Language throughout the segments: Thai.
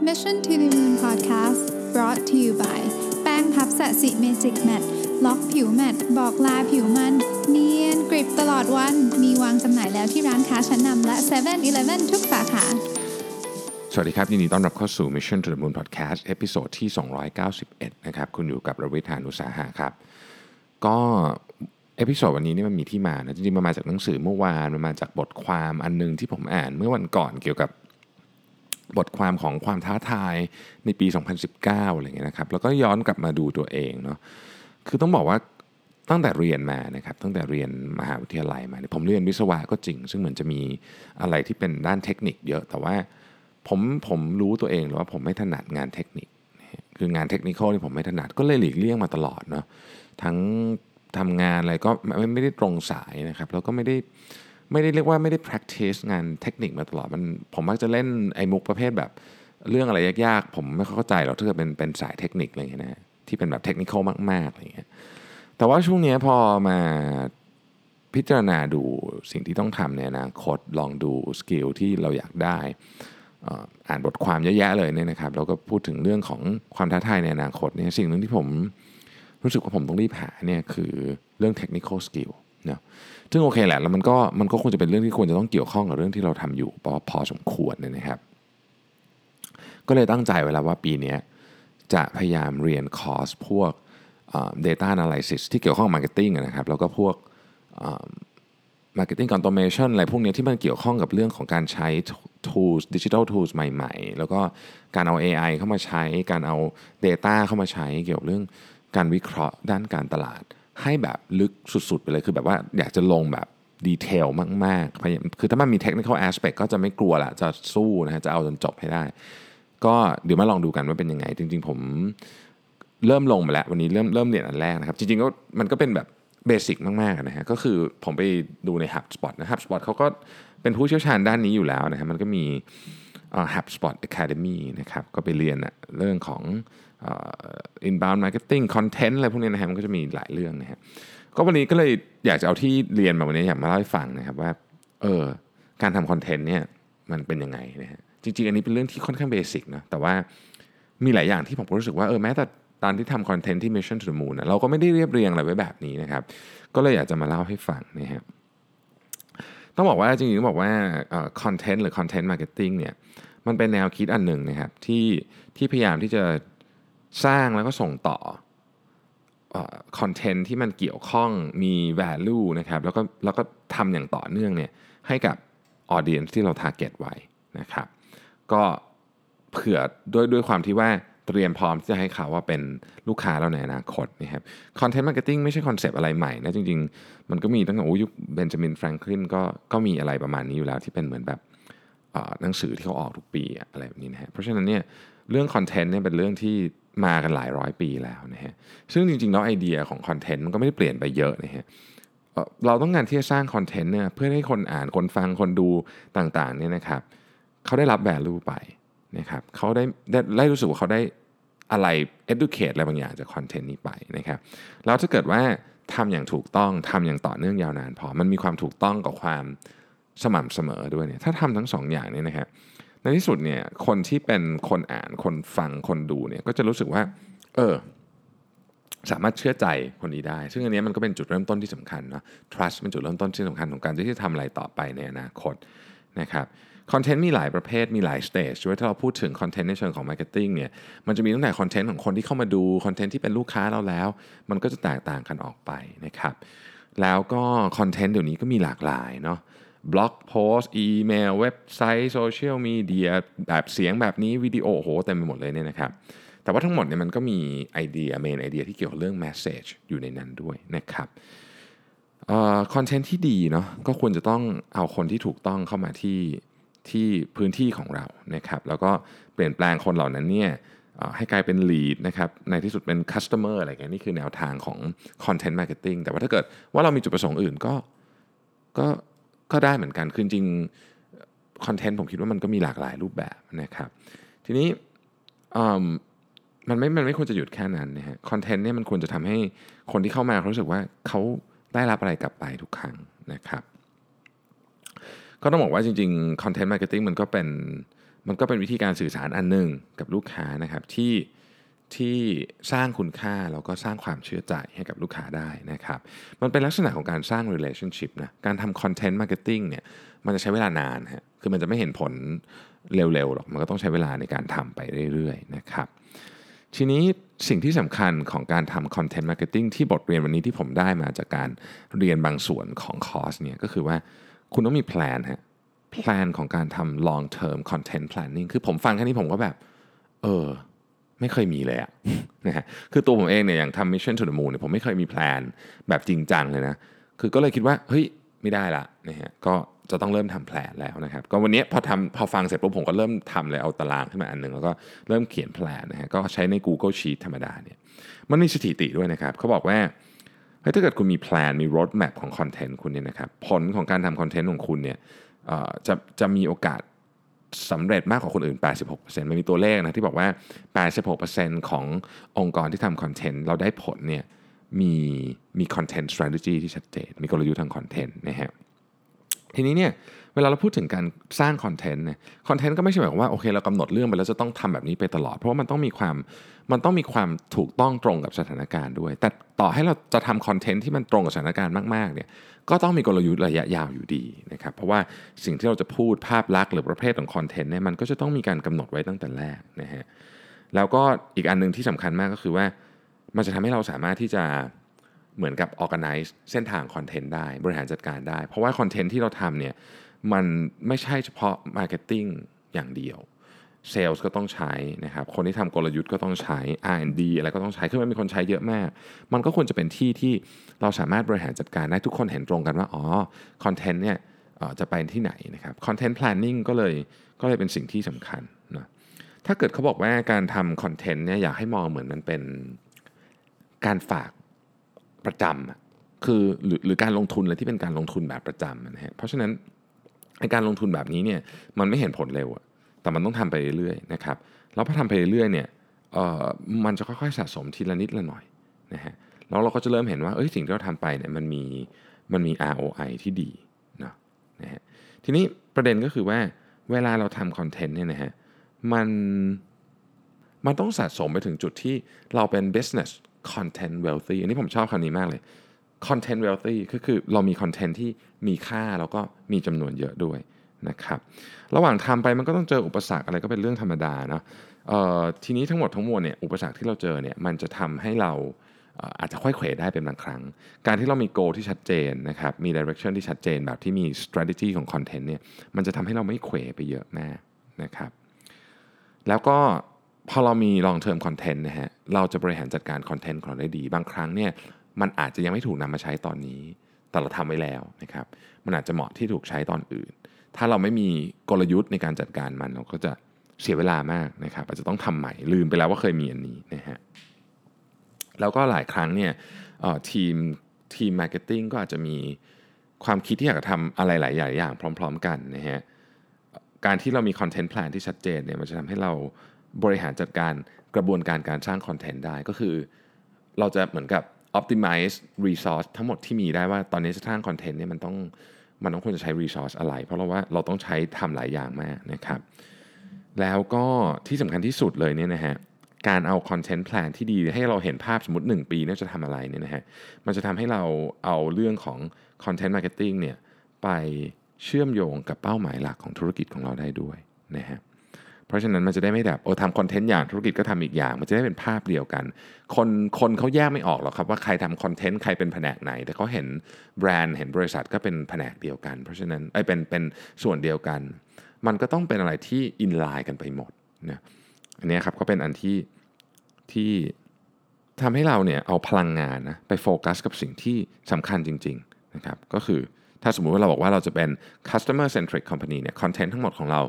Mission to the Moon Podcast brought to you by แป้งพัฟ Sasi Magic Matte ล็อกผิว matte บอกลาผิวมัน เนียนกริบตลอดวัน มีวางจำหน่ายแล้วที่ร้านค้าชั้นนำและ7 e เ e ่ e อทุกสาขาสวัสดีครับ ยินดีต้อนรับเข้าสู่ Mission to the Moon Podcast episode ที่ 291 นะครับ คุณอยู่กับรวิศ หาญอุตสาหะครับ ก็ episode วันนี้นี่มันมีที่มานะจริงๆมันมาจากหนังสือเมื่อวานมันมาจากบทความอันหนึงที่ผมอ่านเมื่อวันก่อนเกี่ยวกับ บทความของความท้าทายในปี 2019อะไรเงี้ยนะครับแล้วก็ย้อนกลับมาดูตัวเองเนาะคือต้องบอกว่าตั้งแต่เรียนมานะครับตั้งแต่เรียนมหาวิทยาลัยมาเนี่ยผมเรียนวิศวะก็จริง ซึ่งเหมือนจะมีอะไรที่เป็นด้านเทคนิคเยอะ แต่ว่าผมผมรู้ตัวเองเลยว่าผมไม่ถนัดงานเทคนิค คืองานเทคนิคที่ผมไม่ถนัดก็เลยหลีกเลี่ยงมาตลอดเนาะทั้งทำงานอะไรก็ไม่ไม่ได้ตรงสายนะครับแล้วก็ไม่ได้ ไม่ได้เรียกว่าไม่ได้ practice งานเทคนิคมาตลอดมันผมมักจะเล่นไอ้มุกประเภทแบบเรื่องอะไรยากๆ ผมไม่เข้าใจหรอกถ้าเกิดเป็นเป็นสายเทคนิคอะไรอย่างเงี้ยนะที่เป็นแบบเทคนิคมากๆอะไรอย่างเงี้ยแต่ว่าช่วงนี้พอมาพิจารณาดูสิ่งที่ต้องทำในอนาคตลองดูสกิลที่เราอยากได้อ่ออ่านบทความเยอะแยะเลยเนี่ยนะครับแล้วก็พูดถึงเรื่องของความท้าทายในอนาคตเนี่ยสิ่งหนึ่งที่ผมรู้สึกว่าผมต้องรีบหาเนี่ยคือเรื่อง technical skill เนาะ ซึ่งโอเคแหละแล้วมันก็มันก็คงจะเป็นเรื่องที่ควรจะต้องเกี่ยวข้องกับเรื่องที่เราทำอยู่พอพอสมควรเนยนะครับ ก็เลยตั้งใจไว้แล้วว่าปีนี้จะพยายามเรียนคอร์สพวกเอ่อ data analysis ที่เกี่ยวข้องกับ marketing นะครับ แล้วก็พวก marketing automation อะไรพวกนี้ที่มันเกี่ยวข้องกับเรื่องของการใช้ tools digital tools ใหม่ ๆ แล้วก็การเอา AI เข้ามาใช้ การเอา data เข้ามาใช้เกี่ยวกับเรื่องการวิเคราะห์ด้านการตลาด ให้แบบลึกสุดๆ ไปเลยคือแบบว่าอยากจะลงแบบดีเทลมากๆพยายามคือถ้ามันมี technical aspect ก็จะไม่กลัวละจะสู้นะฮะจะเอาจนจบให้ได้ ก็เดี๋ยวมาลองดูกันว่าเป็นยังไง จริง ๆ ผมเริ่มลงมาแล้ว วันนี้เริ่มเริ่มเรียนอันแรกนะครับ จริงๆก็มันก็เป็นแบบเบสิกมากๆนะฮะก็คือผมไปดูใน HubSpot นะ HubSpot เขาก็เป็นผู้เชี่ยวชาญด้านนี้อยู่แล้วนะฮะมันก็มี HubSpot Academy นะครับก็ไปเรียนเรื่องของ inbound marketing content อะไรพวกนี้นะฮะมันก็จะมีหลายเรื่องนะฮะก็วันนี้ก็เลยอยากจะเอาที่เรียนมาวันนี้อยากมาเล่าให้ฟังนะครับว่าเออการทำคอนเทนต์เนี่ยมันเป็นยังไงนะฮะจริงๆ อันนี้เป็นเรื่องที่ค่อนข้างเบสิกนะแต่ว่ามีหลายอย่างที่ผมรู้สึกว่าเออแม้แต่ตอนที่ทำคอนเทนต์ที่ Mission to the Moon นะเราก็ไม่ได้เรียบเรียงอะไรไว้แบบนี้นะครับก็เลยอยากจะมาเล่าให้ฟังนะฮะ ต้องบอกว่าจริงๆต้องบอกว่าคอนเทนต์หรือ content marketing เนี่ยมันเป็นแนวคิดอันหนึ่งนะครับที่ที่พยายามที่จะสร้างแล้วก็ส่งต่อคอนเทนต์ที่มันเกี่ยวข้องมี value นะครับแล้วก็แล้วก็ทำอย่างต่อเนื่องเนี่ยให้กับ audience ที่เรา target ไว้นะครับ ก็เผื่อด้วยด้วยความที่ว่า เตรียมพร้อมที่จะให้เขาว่าเป็นลูกค้าเราในอนาคตนะครับcontent marketing ไม่ใช่คอนเซปต์อะไรใหม่นะจริงๆ มันก็มีตั้งแต่ยุคเบนจามินแฟรงคลินก็ก็มีอะไรประมาณนี้อยู่แล้วที่เป็นเหมือนแบบหนังสือที่เขาออกทุกปีอะไรแบบนี้นะฮะเพราะฉะนั้นเนี่ยเรื่องคอนเทนต์เนี่ยเป็นเรื่องที่มากันหลายร้อยปีแล้วนะฮะซึ่งจริงๆแล้วไอเดียของคอนเทนต์มันก็ไม่ได้เปลี่ยนไปเยอะนะฮะเราต้องการที่จะสร้างคอนเทนต์เนี่ยเพื่อให้คนอ่านคนฟังคนดูต่างๆเนี่ยนะครับเขาได้รับ value ไปนะครับเขาได้ได้ได้รู้สึกว่าเขาได้ อะไร educate อะไรบางอย่างจากคอนเทนต์นี้ไปนะครับแล้วถ้าเกิดว่าทำอย่างถูกต้องทำอย่างต่อเนื่องยาวนานพอมันมีความถูกต้องกับความสม่ำเสมอด้วยเนี่ยถ้าทำทั้งสองอย่างนี่ยนะครับในที่สุดเนี่ยคนที่เป็นคนอ่านคนฟังคนดูเนี่ยก็จะรู้สึกว่า เออ สามารถเชื่อใจคนนี้ได้ ซึ่งอันนี้มันก็เป็นจุดเริ่มต้นที่สำคัญเนาะ trust เป็นจุดเริ่มต้นที่สำคัญของการที่จะทำอะไรต่อไปในอนาคตนะครับ คอนเทนต์มีหลายประเภทมีหลาย stage ด้วยถ้าเราพูดถึงคอนเทนต์ในเชิงของ marketing เนี่ยมันจะมีตั้งแต่คอนเทนต์ของคนที่เข้ามาดูคอนเทนต์ที่เป็นลูกค้าเราแล้ว มันก็จะแตกต่างกันออกไปนะครับแล้วก็คอนเทนต์เดี๋ยวนี้ก็มีหลากหลายเนาะ blog post อีเมล เว็บไซต์โซเชียลมีเดียแบบเสียงแบบนี้วิดีโอโหเต็มไปหมดเลยเนี่ยนะครับแต่ว่าทั้งหมดเนี่ยมันก็มีไอเดีย main idea ที่เกี่ยวกับเรื่อง message อยู่ในนั้นด้วยนะครับคอนเทนต์ที่ดีเนาะก็ควรจะต้องเอาคนที่ถูกต้องเข้ามาที่ ที่พื้นที่ของเรานะครับแล้วก็เปลี่ยนแปลงคนเหล่านั้นเนี่ยให้กลายเป็น lead นะครับในที่สุดเป็น customer อะไรอย่างเงี้ยนี่คือแนวทางของ content marketing แต่ว่าถ้าเกิดว่าเรามีจุดประสงค์อื่นก็ก็ก็ได้เหมือนกันคือจริงคอนเทนต์ผมคิดว่ามันก็มีหลากหลายรูปแบบนะครับทีนี้มมันไม่มันไม่ควรจะหยุดแค่นั้นนะฮะคอนเทนต์เนี่ยมันควรจะทำให้คนที่เข้ามาเขารู้สึกว่าเขาได้รับอะไรกลับไปทุกครั้งนะครับ ก็ต้องบอกว่าจริงๆ content marketing มันก็เป็นมันก็เป็นวิธีการสื่อสารอันหนึ่งกับลูกค้านะครับที่ที่สร้างคุณค่าแล้วก็สร้างความเชื่อใจให้กับลูกค้าได้นะครับ มันเป็นลักษณะของการสร้าง relationship นะ การทำ content marketing เนี่ยมันจะใช้เวลานานฮะ คือมันจะไม่เห็นผลเร็วๆหรอก มันก็ต้องใช้เวลาในการทำไปเรื่อยๆนะครับ ทีนี้สิ่งที่สำคัญของการทำ content marketing ที่บทเรียนวันนี้ที่ผมได้มาจากการเรียนบางส่วนของคอร์สเนี่ยก็คือว่า คุณต้องมี plan ฮะ plan ของการทำ long term content planning คือผมฟังแค่นี้ผมก็แบบ เออ ไม่เคยมีเลยอะนะฮะคือตัวผมเองเนี่ยอย่างทำ Mission to the Moon เนี่ยผมไม่เคยมี plan แบบจริงจังเลยนะ คือก็เลยคิดว่า เฮ้ย ไม่ได้ละนะฮะก็จะต้องเริ่มทำ plan แล้วนะครับ ก็วันนี้พอทำพอฟังเสร็จปุ๊บผมก็เริ่มทำเลยเอาตารางขึ้นมาอันหนึ่งแล้วก็เริ่มเขียน plan นะฮะก็ใช้ใน Google Sheet ธรรมดาเนี่ยมันมีสถิติด้วยนะครับเขาบอกว่าเฮ้ยถ้าเกิดคุณมี plan มี road map ของคอนเทนต์คุณเนี่ยนะครับผลของการทำคอนเทนต์ของคุณเนี่ยจะจะมีโอกาสสำเร็จมากกว่าคนอื่น 86%มันมีตัวเลขนะที่บอกว่า 86%ขององค์กรที่ทำคอนเทนต์เราได้ผลเนี่ยมีมี content strategy ที่ชัดเจน มีกลยุทธ์ทางคอนเทนต์นะฮะทีนี้เนี่ยเวลาเราพูดถึงการสร้างคอนเทนต์เนี่ยคอนเทนต์ก็ไม่ใช่หมายความว่าโอเคเรากำหนดเรื่องไปแล้วจะต้องทำแบบนี้ไปตลอด เพราะว่ามันต้องมีความ มันต้องมีความถูกต้องตรงกับสถานการณ์ด้วย แต่ต่อให้เราจะทำคอนเทนต์ที่มันตรงกับสถานการณ์มากๆเนี่ยก็ต้องมีกลยุทธ์ระยะยาวอยู่ดีนะครับเพราะว่าสิ่งที่เราจะพูดภาพลักษณ์หรือประเภทของคอนเทนต์เนี่ยมันก็จะต้องมีการกำหนดไว้ตั้งแต่แรกนะฮะแล้วก็อีกอันหนึงที่สำคัญมากก็คือว่า มันจะทำให้เราสามารถที่จะเหมือนกับ organize เส้นทางคอนเทนต์ได้บริหารจัดการได้ เพราะว่าคอนเทนต์ที่เราทำเนี่ยมันไม่ใช่เฉพาะ marketing อย่างเดียว เซลส์ก็ต้องใช้นะครับ คนที่ทำกลยุทธ์ก็ต้องใช้ R&D อะไรก็ต้องใช้ คือมันมีคนใช้เยอะมาก มันก็ควรจะเป็นที่ที่เราสามารถบริหารจัดการได้ทุกคนเห็นตรงกันว่า อ๋อ คอนเทนต์เนี่ยจะไปที่ไหนนะครับ content planning ก็เลยก็เลยเป็นสิ่งที่สำคัญนะถ้าเกิดเขาบอกว่าการทำคอนเทนต์เนี่ยอยากให้มองเหมือนมันเป็นการฝากประจำคือหรือหรือการลงทุนอะไรที่เป็นการลงทุนแบบประจำนะฮะ เพราะฉะนั้นในการลงทุนแบบนี้เนี่ยมันไม่เห็นผลเร็วอะ แต่มันต้องทำไปเรื่อยๆนะครับแล้วพอทำไปเรื่อยๆเนี่ยเอ่อมันจะค่อยๆสะสมทีละนิดละหน่อยนะฮะแล้วเราก็จะเริ่มเห็นว่าเอ้ยสิ่งที่เราทำไปเนี่ยมันมีมันมี ROI ที่ดีนะนะฮะทีนี้ประเด็นก็คือว่าเวลาเราทำคอนเทนต์เนี่ยนะฮะมันมันต้องสะสมไปถึงจุดที่เราเป็น business content wealthy อันนี้ผมชอบคำนี้มากเลย content wealthy ก็คือเรามีคอนเทนต์ที่มีค่าแล้วก็มีจำนวนเยอะด้วย นะครับระหว่างทำไปมันก็ต้องเจออุปสรรคอะไรก็เป็นเรื่องธรรมดาเนาะเอ่อทีนี้ทั้งหมดทั้งมวลเนี่ยอุปสรรคที่เราเจอเนี่ยมันจะทำให้เราอาจจะค่อยเขวได้เป็นบางครั้ง การที่เรามี goal ที่ชัดเจนนะครับมี direction ที่ชัดเจนแบบที่มี strategy ของ content เนี่ยมันจะทำให้เราไม่เขวไปเยอะมากนะครับแล้วก็พอเรามี long term content นะฮะเราจะบริหารจัดการ content ของเราได้ดี บางครั้งเนี่ยมันอาจจะยังไม่ถูกนำมาใช้ตอนนี้ แต่เราทำไว้แล้วนะครับมันอาจจะเหมาะที่ถูกใช้ตอนอื่น ถ้าเราไม่มีกลยุทธ์ในการจัดการมัน เราก็จะเสียเวลามากนะครับอาจจะต้องทำใหม่ลืมไปแล้วว่าเคยมีอันนี้นะฮะแล้วก็หลายครั้งเนี่ยทีมทีม marketing ก็อาจจะมีความคิดที่อยากทำอะไรหลายอย่างอย่างพร้อม ๆ กันนะฮะการที่เรามี content plan ที่ชัดเจนเนี่ยมันจะทำให้เราบริหารจัดการกระบวนการการสร้างคอนเทนต์ได้ก็คือ เราจะเหมือนกับ optimize resource ทั้งหมดที่มีได้ว่าตอนนี้จะสร้างคอนเทนต์เนี่ยมันต้อง มันต้องควรจะใช้ resource อะไร เพราะเราว่าเราต้องใช้ทำหลายอย่างมากนะครับ แล้วก็ที่สำคัญที่สุดเลยเนี่ยนะฮะการเอา content plan ที่ดีให้เราเห็นภาพสมมติ 1 ปีเนี่ยจะทำอะไรเนี่ยนะฮะมันจะทำให้เราเอาเรื่องของ content marketing เนี่ยไปเชื่อมโยงกับเป้าหมายหลักของธุรกิจของเราได้ด้วยนะฮะ เพราะฉะนั้นมันจะได้ไม่แบบโอ้ทำคอนเทนต์อย่างธุรกิจก็ทำอีกอย่าง มันจะได้เป็นภาพเดียวกัน คนคนเขาแยกไม่ออกหรอกครับว่าใครทำคอนเทนต์ใครเป็นแผนกไหน แต่เขาเห็นแบรนด์เห็นบริษัทก็เป็นแผนกเดียวกัน เพราะฉะนั้นไอ้เป็นเป็นส่วนเดียวกัน มันก็ต้องเป็นอะไรที่อินไลน์กันไปหมดนะอันนี้ครับก็เป็นอันที่ที่ทำให้เราเนี่ยเอาพลังงานนะไปโฟกัสกับสิ่งที่สำคัญจริงๆนะครับก็คือถ้าสมมุติว่าเราบอกว่าเราจะเป็น customer centric company เนี่ยคอนเทนต์ทั้งหมดของเรา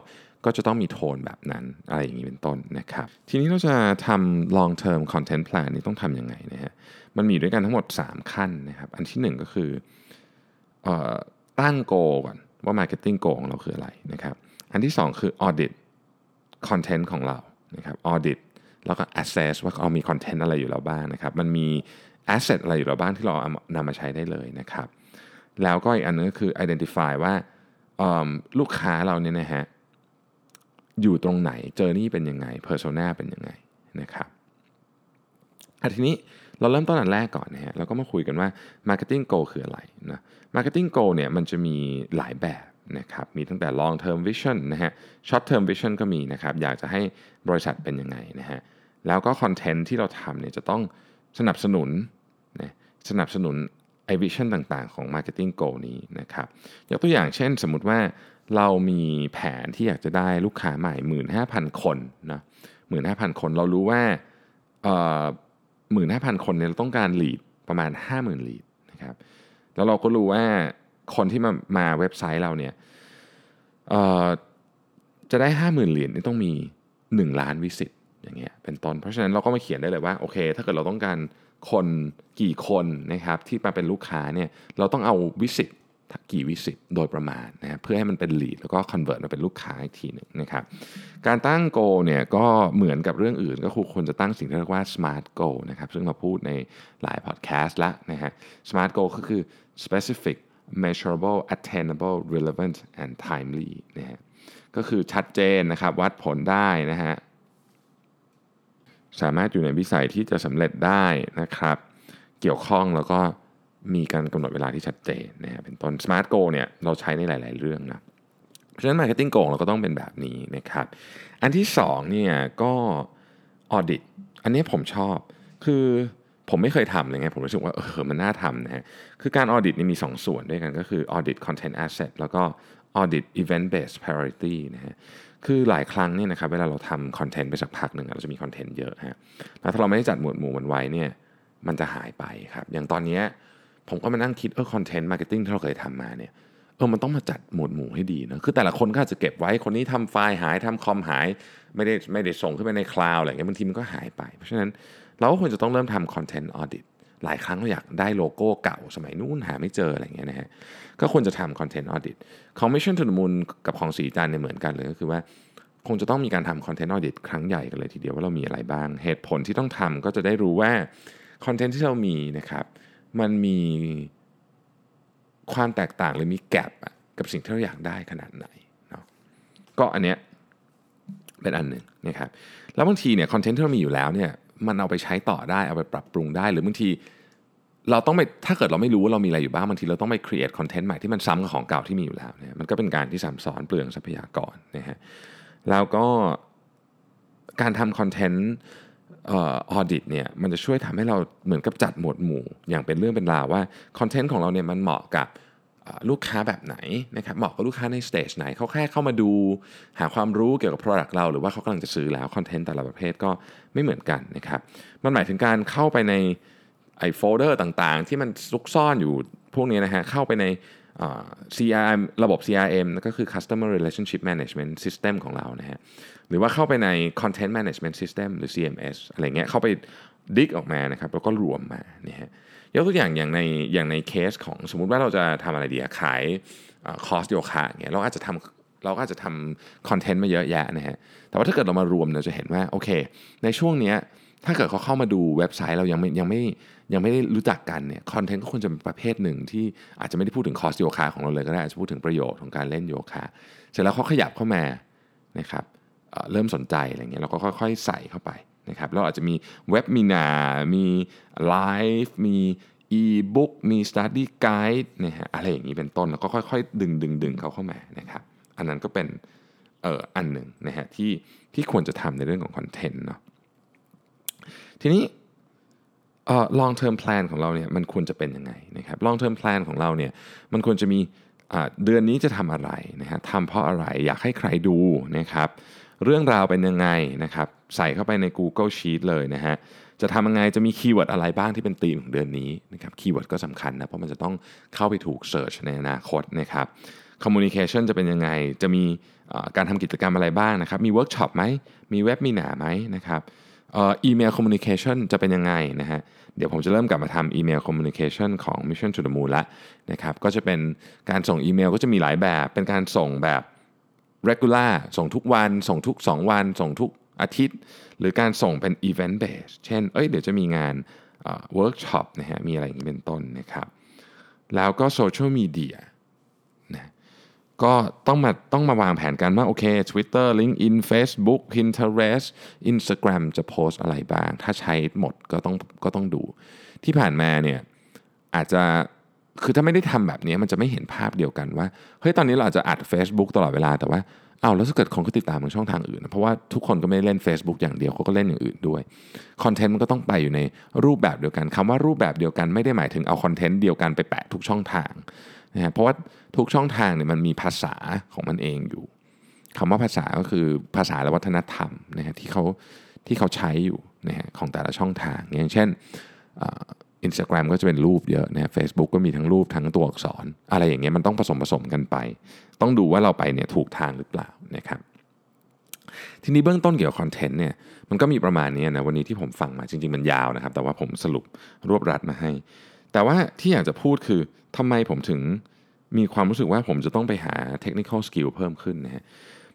ก็จะต้องมีโทนแบบนั้นอะไรอย่างนี้เป็นต้นนะครับ ทีนี้เราจะทำ long term content plan นี่ต้องทำยังไงนะฮะมันมีด้วยกันทั้งหมด 3 ขั้นนะครับ อันที่ 1 ก็คือออตั้งโกก่อนว่า marketing goal ของเราคืออะไรนะครับ อันที่ 2 คือ audit content ของเรานะครับ audit แล้วก็ assess ว่าเรามี content อะไรอยู่แล้วบ้างนะครับ มันมี asset อะไรอยู่แล้วบ้างที่เราเอานำมาใช้ได้เลยนะครับ แล้วก็อีกอันนึงก็คือ identify ว่าลูกค้าเราเนี่ยนะฮะ อยู่ตรงไหนเจอนี่เป็นยังไงเพอร์โซนาเป็นยังไงนะครับทีนี้เราเริ่มต้นอันแรกก่อนนะฮะเราก็มาคุยกันว่า Marketing Goal คืออะไรนะ Marketing Goal เนี่ยมันจะมีหลายแบบนะครับมีตั้งแต่ long term vision นะฮะ short term vision ก็มีนะครับอยากจะให้บริษัทเป็นยังไงนะฮะแล้วก็คอนเทนต์ที่เราทำเนี่ยจะต้องสนับสนุนนะสนับสนุนไอวิชั่นต่างๆ ของ Marketing Goal นี้นะครับยกตัวอย่างเช่นสมมติว่า เรามีแผนที่อยากจะได้ลูกค้าใหม่ 15,000 คนนะ15,000 คนเรารู้ว่าเอ่อ15,000 คนเนี่ยเราต้องการ lead ประมาณ 50,000 lead นะครับแล้วเราก็รู้ว่าคนที่มามาเว็บไซต์เราเนี่ยเออจะได้ 50,000 lead นี่ต้องมี 1 ล้าน visit อย่างเงี้ยเป็นต้น เพราะฉะนั้นเราก็มาเขียนได้เลยว่าโอเค ถ้าเกิดเราต้องการคนกี่คนนะครับที่มาเป็นลูกค้าเนี่ยเราต้องเอา visit กี่ visit โดยประมาณนะเพื่อให้มันเป็น lead แล้วก็ convert มาเป็นลูกค้าอีกทีหนึ่งนะครับการตั้งโกเนี่ยก็เหมือนกับเรื่องอื่น ก็คือควรจะตั้งสิ่งที่เรียกว่า smart goal นะครับซึ่งเราพูดในหลายพอดแคสต์ละนะฮะ smart goal ก็คือ specific measurable attainable relevant and timely นะฮะก็คือชัดเจนนะครับวัดผลได้นะฮะสามารถอยู่ในวิสัยที่จะสำเร็จได้นะครับ เกี่ยวข้องแล้วก็ มีการกำหนดเวลาที่ชัดเจนนะฮะเป็นต้น Smart Goal เนี่ยเราใช้ในหลาย ๆ เรื่องนะเพราะฉะนั้น Marketing Goal เราก็ต้องเป็นแบบนี้นะครับ อันที่2เนี่ยก็ Audit อันนี้ผมชอบคือผมไม่เคยทำเลยไงผมรู้สึกว่าเออมันน่าทำนะฮะคือการ Audit นี่มี 2 ส่วนด้วยกันก็คือ Audit Content Asset แล้วก็ Audit Event Based Priority นะฮะคือหลายครั้งเนี่ยนะครับเวลาเราทำคอนเทนต์ไปสักพักหนึ่งเราจะมีคอนเทนต์เยอะฮะแล้วถ้าเราไม่ได้จัดหมวดหมู่มันไว้เนี่ยมันจะหายไปครับอย่างตอนนี้ ผมก็มานั่งคิดเออ content marketing ที่เราเคยทำมาเนี่ยเออมันต้องมาจัดหมวดหมู่ให้ดีนะคือแต่ละคนก็อาจจะเก็บไว้คนนี้ทำไฟล์หายทำคอมหาย ไม่ได้ไม่ได้ส่งขึ้นไปในคลาวด์อะไรเงี้ยบางทีมันก็หายไป เพราะฉะนั้นเราก็ควรจะต้องเริ่มทำ content audit หลายครั้งเราอยากได้โลโก้เก่าสมัยนู้นหาไม่เจออะไรเงี้ยนะฮะก็ควรจะทำ content audit ของ Mission to the Moon กับของศรีจันทร์เนี่ยเหมือนกันเลยก็คือว่าคงจะต้องมีการทำ content audit ครั้งใหญ่กันเลยทีเดียวว่าเรามีอะไรบ้าง เหตุผลที่ต้องทำก็จะได้รู้ว่าคอนเทนต์ที่เรามีนะครับ มันมีความแตกต่างหรือมีแกลบกับสิ่งที่เราอยากได้ขนาดไหนเนาะก็อันเนี้ยเป็นอันหนึ่งนะครับแล้วบางทีเนี่ยคอนเทนต์ที่เรามีอยู่แล้วเนี่ยมันเอาไปใช้ต่อได้เอาไปปรับปรุงได้หรือบางทีเราต้องไปถ้าเกิดเราไม่รู้ว่าเรามีอะไรอยู่บ้างบางทีเราต้องไป create คอนเทนต์ใหม่ที่มันซ้ำกับของเก่าที่มีอยู่แล้วเนี่ยมันก็เป็นการที่ซ้ำซ้อนเปลืองทรัพยากรนะฮะแล้วก็การทำ content audit เนี่ยมันจะช่วยทำให้เราเหมือนกับจัดหมวดหมู่ อย่างเป็นเรื่องเป็นราวว่าคอนเทนต์ของเราเนี่ยมันเหมาะกับลูกค้าแบบไหนนะครับเหมาะกับลูกค้าใน stage ไหนเขาแค่เข้ามาดู หาความรู้เกี่ยวกับ Product เราหรือว่าเขากำลังจะซื้อแล้วคอนเทนต์แต่ละประเภทก็ไม่เหมือนกันนะครับมันหมายถึงการเข้าไปในไอ้โฟลเดอร์ต่างๆ ที่มันซุกซ่อนอยู่พวกนี้นะฮะเข้าไปใน CRM ระบบ CRM ก็คือ Customer Relationship Management System ของเรานะฮะหรือว่าเข้าไปใน Content Management System หรือ CMS อะไรเงี้ยเข้าไป dig ออกมานะครับแล้วก็รวมมาเนี่ยฮะยกตัวอย่างอย่างในอย่างในเคสของสมมุติว่าเราจะทำอะไรดีขายคอร์สโยคะเงี้ยเราอาจจะทำเราก็อาจจะทำคอนเทนต์มาเยอะแยะนะฮะ แต่ว่าถ้าเกิดเรามารวมเราจะเห็นว่าโอเค ในช่วงเนี้ย ถ้าเกิดเขาเข้ามาดูเว็บไซต์เรายังไม่ยังไม่ยังไม่ได้รู้จักกันเนี่ยคอนเทนต์ก็ควรจะเป็นประเภทหนึ่งที่อาจจะไม่ได้พูดถึงคอร์สโยคะของเราเลยก็ได้อาจจะพูดถึงประโยชน์ของการเล่นโยคะเสร็จแล้วเขาขยับเข้ามานะครับเริ่มสนใจอะไรเงี้ยเราก็ค่อย ๆ ใส่เข้าไปนะครับเราอาจจะมีเว็บมีนามีไลฟ์มีอีบุ๊กมี study guide นะฮะอะไรอย่างนี้เป็นต้นแล้วก็ค่อยๆ ดึงดึงดึงเขาเข้ามานะครับอันนั้นก็เป็นเอออันหนึ่งนะฮะที่ที่ควรจะทำในเรื่องของคอนเทนต์เนาะ ทีนี้เอ่อ long term plan ของเราเนี่ยมันควรจะเป็นยังไงนะครับ long term plan ของเราเนี่ยมันควรจะมีเดือนนี้จะทำอะไรนะฮะทำเพราะอะไรอยากให้ใครดูนะครับเรื่องราวเป็นยังไงนะครับใส่เข้าไปใน Google Sheet เลยนะฮะจะทำยังไงจะมีคีย์เวิร์ดอะไรบ้างที่เป็นธีมของเดือนนี้นะครับคีย์เวิร์ดก็สำคัญนะเพราะมันจะต้องเข้าไปถูก search ในอนาคตนะครับ communication จะเป็นยังไง จะมีการทำกิจกรรมอะไรบ้างนะครับ มีเวิร์กช็อปไหม มีเว็บมีหนาไหมนะครับ อีเมล communication จะเป็นยังไงนะฮะเดี๋ยวผมจะเริ่มกลับมาทำอีเมล communication ของ Mission to the Moon ละนะครับก็จะเป็นการส่งอีเมลก็จะมีหลายแบบ เป็นการส่งแบบ regular ส่งทุกวัน ส่งทุก 2 วัน ส่งทุกอาทิตย์ หรือการส่งเป็น event base เช่น เอ้ยเดี๋ยวจะมีงานเวิร์กช็อปนะฮะมีอะไรอย่างนี้เป็นต้นนะครับแล้วก็โซเชียลมีเดีย ก็ต้องมาต้องมาวางแผนกันว่าโอเค Twitter LinkedIn Facebook Pinterest Instagram จะโพสอะไรบ้าง ถ้าใช้หมดก็ต้องก็ต้องดู ที่ผ่านมาเนี่ยอาจจะคือถ้าไม่ได้ทำแบบนี้มันจะไม่เห็นภาพเดียวกันว่าเฮ้ยตอนนี้เราอาจจะอัด Facebook ตลอดเวลาแต่ว่าเอ้าแล้วถ้าเกิดคนก็ติดตามทางช่องทางอื่น เพราะว่าทุกคนก็ไม่ได้เล่น Facebook อย่างเดียวเขาก็เล่นอย่างอื่นด้วยคอนเทนต์มันก็ต้องไปอยู่ในรูปแบบเดียวกันคำว่ารูปแบบเดียวกันไม่ได้หมายถึงเอาคอนเทนต์เดียวกันไปแปะทุกช่องทาง นะฮะเพราะว่าทุกช่องทางเนี่ยมันมีภาษาของมันเองอยู่คำว่าภาษาก็คือภาษาและวัฒนธรรมนะฮะที่เขาที่เขาใช้อยู่นะฮะของแต่ละช่องทางอย่างเช่นอินสตาแกรมก็จะเป็นรูปเยอะนะเฟซบุ๊กก็มีทั้งรูปทั้งตัวอักษร อะไรอย่างเงี้ยมันต้องผสมผสมกันไป ต้องดูว่าเราไปเนี่ยถูกทางหรือเปล่านะครับทีนี้เบื้องต้นเกี่ยวกับคอนเทนต์เนี่ยมันก็มีประมาณนี้นะวันนี้ที่ผมฟังมาจริง ๆ มันยาวนะครับ แต่ว่าผมสรุปรวบรัดมาให้ แต่ว่าที่อยากจะพูดคือ ทำไมผมถึงมีความรู้สึกว่าผมจะต้องไปหา technical skill เพิ่มขึ้นนะฮะ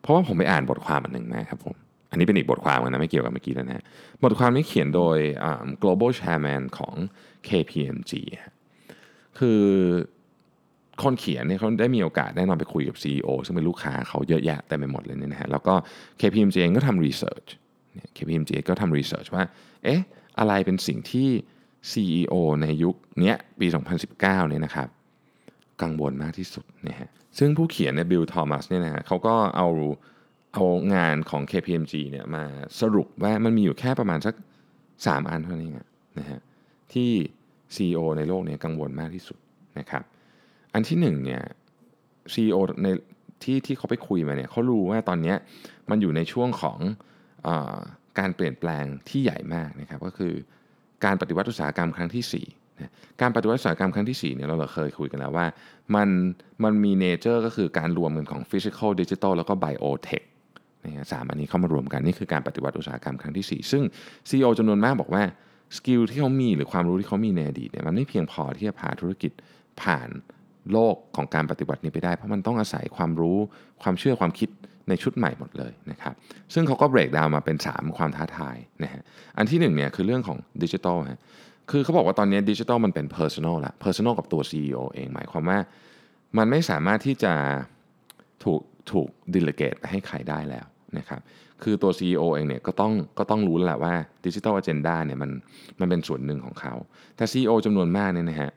เพราะว่าผมไปอ่านบทความอันหนึ่งมาครับผมอันนี้เป็นอีกบทความนะไม่เกี่ยวกับเมื่อกี้แล้วนะบทความนี้เขียนโดย global chairman ของ KPMG คือคนเขียนเนี่ยเขาได้มีโอกาสแน่นอนไปคุยกับ CEO ซึ่งเป็นลูกค้าเขาเยอะแยะเต็มไปหมดเลยเนี่ยนะฮะแล้วก็ KPMG เองก็ทำ research KPMG ก็ทำรีเสิร์ชว่าเอ๊ะอะไรเป็นสิ่งที่ CEO ในยุคนี้ปี 2019เนี่ยนะครับกังวลมากที่สุดนะฮะซึ่งผู้เขียนเนี่ยบิลทอมัสเนี่ยนะฮะเขาก็เอาเอางานของ KPMG เนี่ยมาสรุปว่ามันมีอยู่แค่ประมาณสัก 3 อันเท่านี้นะฮะที่ CEO ในโลกเนี่ยกังวลมากที่สุดนะครับ อันที่หนึ่งเนี่ย CEO ในที่ที่เขาไปคุยมาเนี่ยเขารู้ว่าตอนนี้มันอยู่ในช่วงของอการเปลี่ยนแปลงที่ใหญ่มากนะครับก็คือ การปฏิวัติอุตสาหกรรมครั้งที่4นะการปฏิวัติอุตสาหกรรมครั้งที่4เนี่ยเราเคยคุยกันแล้วว่า มันมันมี nature ก็คือการรวมกันของ physical ดิจิทัลแล้วก็ biotech นะฮะสามอันนี้เข้ามารวมกัน นี่คือการปฏิวัติอุตสาหกรรมครั้งที่ 4 ซึ่ง CEO จำนวนมากบอกว่า skill ที่เขามีหรือความรู้ที่เขามีในอดีตเนี่ยมันไม่เพียงพอที่จะพาธุรกิจผ่านโลกของการปฏิวัตินี้ไปได้ เพราะมันต้องอาศัยความรู้ความเชื่อความคิด ในชุดใหม่หมดเลยนะครับซึ่งเขาก็ break down มาเป็น 3 ความท้าทายนะฮะอันที่1เนี่ยคือเรื่องของดิจิทัลฮะคือเขาบอกว่าตอนนี้ดิจิทัลมันเป็น personal ละ personal กับตัว CEO เองหมายความว่า มันไม่สามารถที่จะถูกถูก delegate ให้ใครได้แล้วนะครับคือตัว CEO เองเนี่ยก็ต้องก็ต้องรู้แล้วแหละว่า digital agenda เนี่ยมันมันเป็นส่วนหนึ่งของเขาแต่ CEO จำนวนมากเนี่ยนะฮะ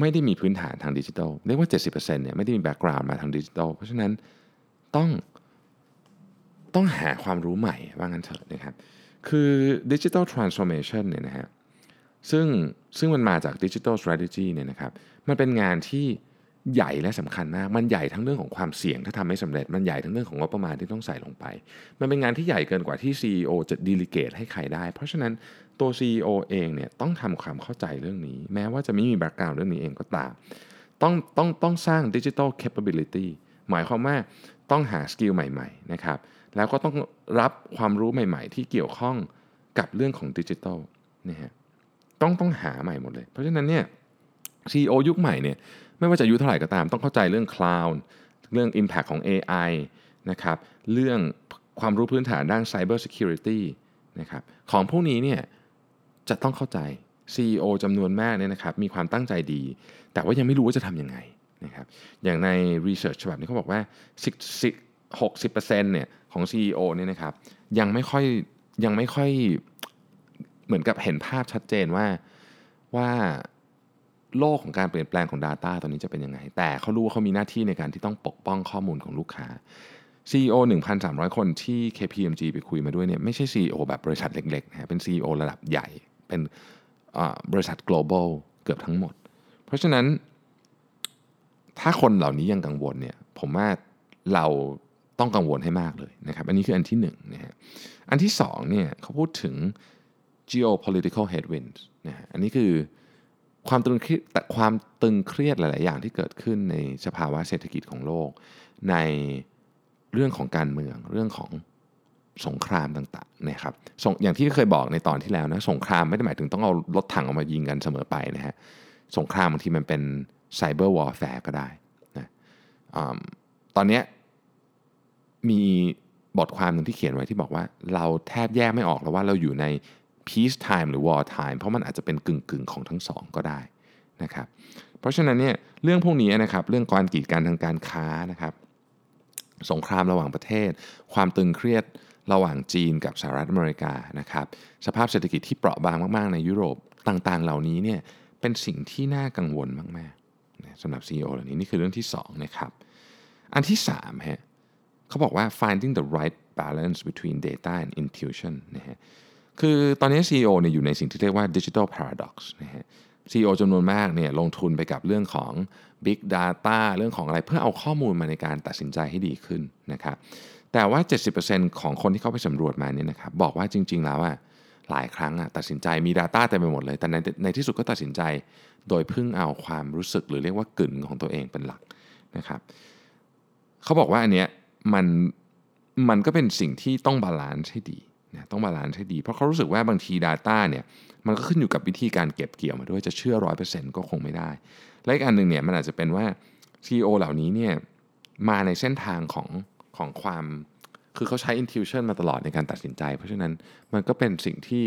ไม่ได้มีพื้นฐานทางดิจิทัลเรียกว่า 70%เนี่ยไม่ได้มี background มาทางดิจิทัลเพราะฉะนั้น ต้องต้องหาความรู้ใหม่ว่างั้นเถอะนะครับ คือ digital transformation เนี่ยนะฮะซึ่งซึ่งมันมาจาก digital strategy เนี่ยนะครับมันเป็นงานที่ใหญ่และสำคัญมาก มันใหญ่ทั้งเรื่องของความเสี่ยงถ้าทำไม่สำเร็จ มันใหญ่ทั้งเรื่องของงบประมาณที่ต้องใส่ลงไป มันเป็นงานที่ใหญ่เกินกว่าที่ CEO จะ delegate ให้ใครได้ เพราะฉะนั้นตัว CEO เองเนี่ยต้องทำความเข้าใจเรื่องนี้ แม้ว่าจะไม่มี background เรื่องนี้เองก็ตาม ต้องต้องต้องสร้าง digital capability หมายความว่าต้องหา skill ใหม่ๆนะครับแล้วก็ต้องรับความรู้ใหม่ ๆ ที่เกี่ยวข้องกับเรื่องของดิจิทัลนะฮะต้องต้องหาใหม่หมดเลย เพราะฉะนั้นเนี่ย CEO ยุคใหม่เนี่ยไม่ว่าจะอายุเท่าไหร่ก็ตาม ต้องเข้าใจเรื่อง cloud เรื่อง impact ของ AI นะครับเรื่องความรู้พื้นฐานด้าน cyber security นะครับของพวกนี้เนี่ยจะต้องเข้าใจ CEO จำนวนมากเนี่ยนะครับมีความตั้งใจดี แต่ว่ายังไม่รู้ว่าจะทำยังไง นะครับอย่างใน research ฉบับนี้เขาบอกว่า60%เนี่ยของ CEO เนี่ยนะครับยังไม่ค่อยยังไม่ค่อยเหมือนกับเห็นภาพชัดเจนว่าว่าโลกของการเปลี่ยนแปลงของ Data ตอนนี้จะเป็นยังไง แต่เขารู้ว่าเขามีหน้าที่ในการที่ต้องปกป้องข้อมูลของลูกค้า CEO 1,300 คนที่ KPMG ไปคุยมาด้วยเนี่ยไม่ใช่ CEO แบบบริษัทเล็กๆนะเป็น CEO ระดับใหญ่ เป็นบริษัท global เกือบทั้งหมด เพราะฉะนั้น ถ้าคนเหล่านี้ยังกังวลเนี่ยผมว่าเราต้องกังวลให้มากเลยนะครับ อันนี้คืออันที่1นนะฮะอันที่2เนี่ยเขาพูดถึง geopolitical headwinds นะฮะอันนี้คือความตึงเครียดแต่ความตึงเครียดหลาย ๆ อย่างที่เกิดขึ้นในสภาวะเศรษฐกิจของโลก ในเรื่องของการเมืองเรื่องของสงครามต่างๆนะครับอย่างที่เคยบอกในตอนที่แล้วนะสงครามไม่ได้หมายถึงต้องเอารถถังออกมายิงกันเสมอไปนะฮะสงครามบางทีมันเป็น cyber warfare ก็ได้นะอตอนนี้มีบทความหนึ่งที่เขียนไว้ที่บอกว่า เราแทบแยกไม่ออกแล้วว่าเราอยู่ใน peace time หรือ war time เพราะมันอาจจะเป็นกึ่งกึ่งของทั้งสองก็ได้นะครับเพราะฉะนั้นเนี่ยเรื่องพวกนี้นะครับเรื่องการกีดกันทางการค้านะครับสงครามระหว่างประเทศ ความตึงเครียดระหว่างจีนกับสหรัฐอเมริกานะครับสภาพเศรษฐกิจที่เปราะบางมาก ๆ ในยุโรปต่างๆ เหล่านี้เนี่ยเป็นสิ่งที่น่ากังวลมากๆ สำหรับ CEO เหล่านี้นี่คือเรื่องที่2นะครับอันที่3ฮะเขาบอกว่า finding the right balance between data and intuition นะฮะคือตอนนี้ CEO เนี่ยอยู่ในสิ่งที่เรียกว่า digital paradox นะฮะ CEO จำนวนมากเนี่ยลงทุนไปกับเรื่องของ Big Data เรื่องของอะไรเพื่อเอาข้อมูลมาในการตัดสินใจให้ดีขึ้นนะครับแต่ว่า 70%ของคนที่เขาไปสำรวจมาเนี่ยนะครับบอกว่าจริง ๆ แล้วอะ หลายครั้งอะตัดสินใจมี Data เต็มไปหมดเลย แต่ในในที่สุดก็ตัดสินใจโดยพึ่งเอาความรู้สึกหรือเรียกว่ากึ๋นของตัวเองเป็นหลักนะครับเขาบอกว่าอันเนี้ยมันมันก็เป็นสิ่งที่ต้อง balance ให้ดีนะต้อง balance ให้ดี เพราะเขารู้สึกว่าบางที Data เนี่ยมันก็ขึ้นอยู่กับวิธีการเก็บเกี่ยวมาด้วยจะเชื่อร้อยเปอร์เซ็นต์ก็คงไม่ได้ และอีกอันหนึ่งเนี่ยมันอาจจะเป็นว่า CEO เหล่านี้เนี่ยมาในเส้นทางของของความ คือเขาใช้ intuition มาตลอดในการตัดสินใจ เพราะฉะนั้นมันก็เป็นสิ่งที่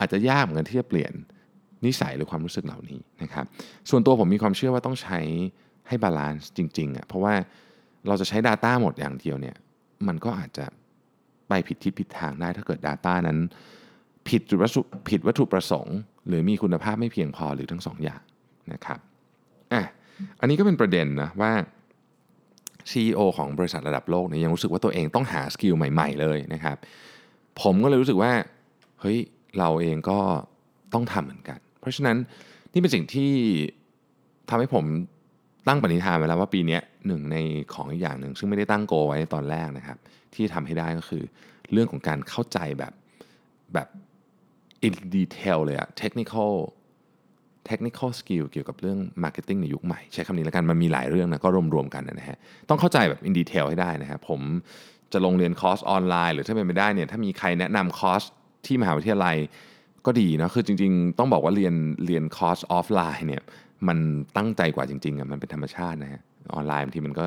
อาจจะยากเหมือนกันที่จะเปลี่ยนนิสัยหรือความรู้สึกเหล่านี้นะครับ ส่วนตัวผมมีความเชื่อว่าต้องใช้ให้ balance จริงๆอะเพราะว่าเราจะใช้ Data หมดอย่างเดียวเนี่ยมันก็อาจจะไปผิดทิศผิดทางได้ถ้าเกิด Data นั้น ผิดจุดวัตถุผิดวัตถุประสงค์ หรือมีคุณภาพไม่เพียงพอหรือทั้งสองอย่างนะครับอะอันนี้ก็เป็นประเด็นนะว่า CEO ของบริษัทระดับโลกเนี่ยยังรู้สึกว่าตัวเองต้องหา skill ใหม่ ๆ เลยนะครับ ผมก็เลยรู้สึกว่าเฮ้ยเราเองก็ต้องทำเหมือนกัน เพราะฉะนั้นนี่เป็นสิ่งที่ทำให้ผมตั้งปณิธานไว้แล้วว่าปีนี้หนึ่งในของอีกอย่างหนึ่งซึ่งไม่ได้ตั้งโกไว้ตอนแรกนะครับ ที่ทำให้ได้ก็คือเรื่องของการเข้าใจแบบแบบ in detail เลยอะ technical technical skill เกี่ยวกับเรื่อง marketing ในยุคใหม่ ใช้คำนี้แล้วกันมันมีหลายเรื่องนะก็รวมๆกันนะฮะต้องเข้าใจแบบ in detail ให้ได้นะครับผมจะลงเรียนคอร์สออนไลน์ หรือถ้าเป็นไม่ได้เนี่ยถ้ามีใครแนะนำคอร์สที่มหาวิทยาลัยก็ดีนะคือจริงๆ ต้องบอกว่าเรียนเรียนคอร์สออฟไลน์เนี่ยมันตั้งใจกว่าจริงๆอะมันเป็นธรรมชาตินะฮะออนไลน์บางทีมันก็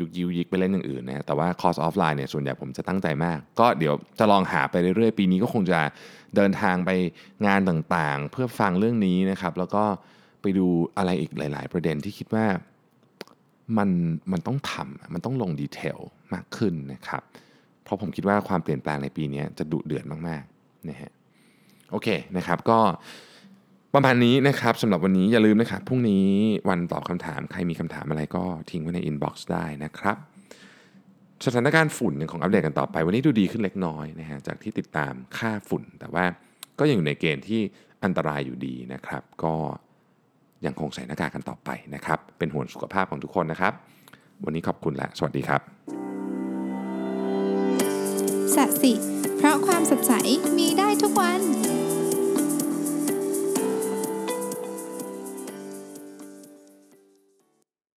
ยุกยิวยิกไปเล่นอย่างอื่นนะแต่ว่าคอร์สออฟไลน์เนี่ยส่วนใหญ่ผมจะตั้งใจมาก ก็เดี๋ยวจะลองหาไปเรื่อยๆ ปีนี้ก็คงจะเดินทางไปงานต่างๆ เพื่อฟังเรื่องนี้นะครับ แล้วก็ไปดูอะไรอีกหลาย ๆ ประเด็นที่คิดว่ามันมันต้องทำมันต้องลง detail มากขึ้นนะครับ เพราะผมคิดว่าความเปลี่ยนแปลงในปีนี้จะดุเดือดมากๆนะฮะโอเคนะครับก็ ประมาณนี้นะครับสำหรับวันนี้อย่าลืมนะครับพรุ่งนี้วันตอบคำถามใครมีคำถามอะไรก็ทิ้งไว้ใน inbox ได้นะครับ สถานการณ์ฝุ่นต้องอัปเดตกันต่อไป วันนี้ดูดีขึ้นเล็กน้อยนะฮะจากที่ติดตามค่าฝุ่น แต่ว่าก็ยังอยู่ในเกณฑ์ที่อันตรายอยู่ดีนะครับ ก็ยังคงใส่หน้ากากกันต่อไปนะครับ เป็นห่วงสุขภาพของทุกคนนะครับ วันนี้ขอบคุณและสวัสดีครับสัสิเพราะความสดใสมีได้ทุกวัน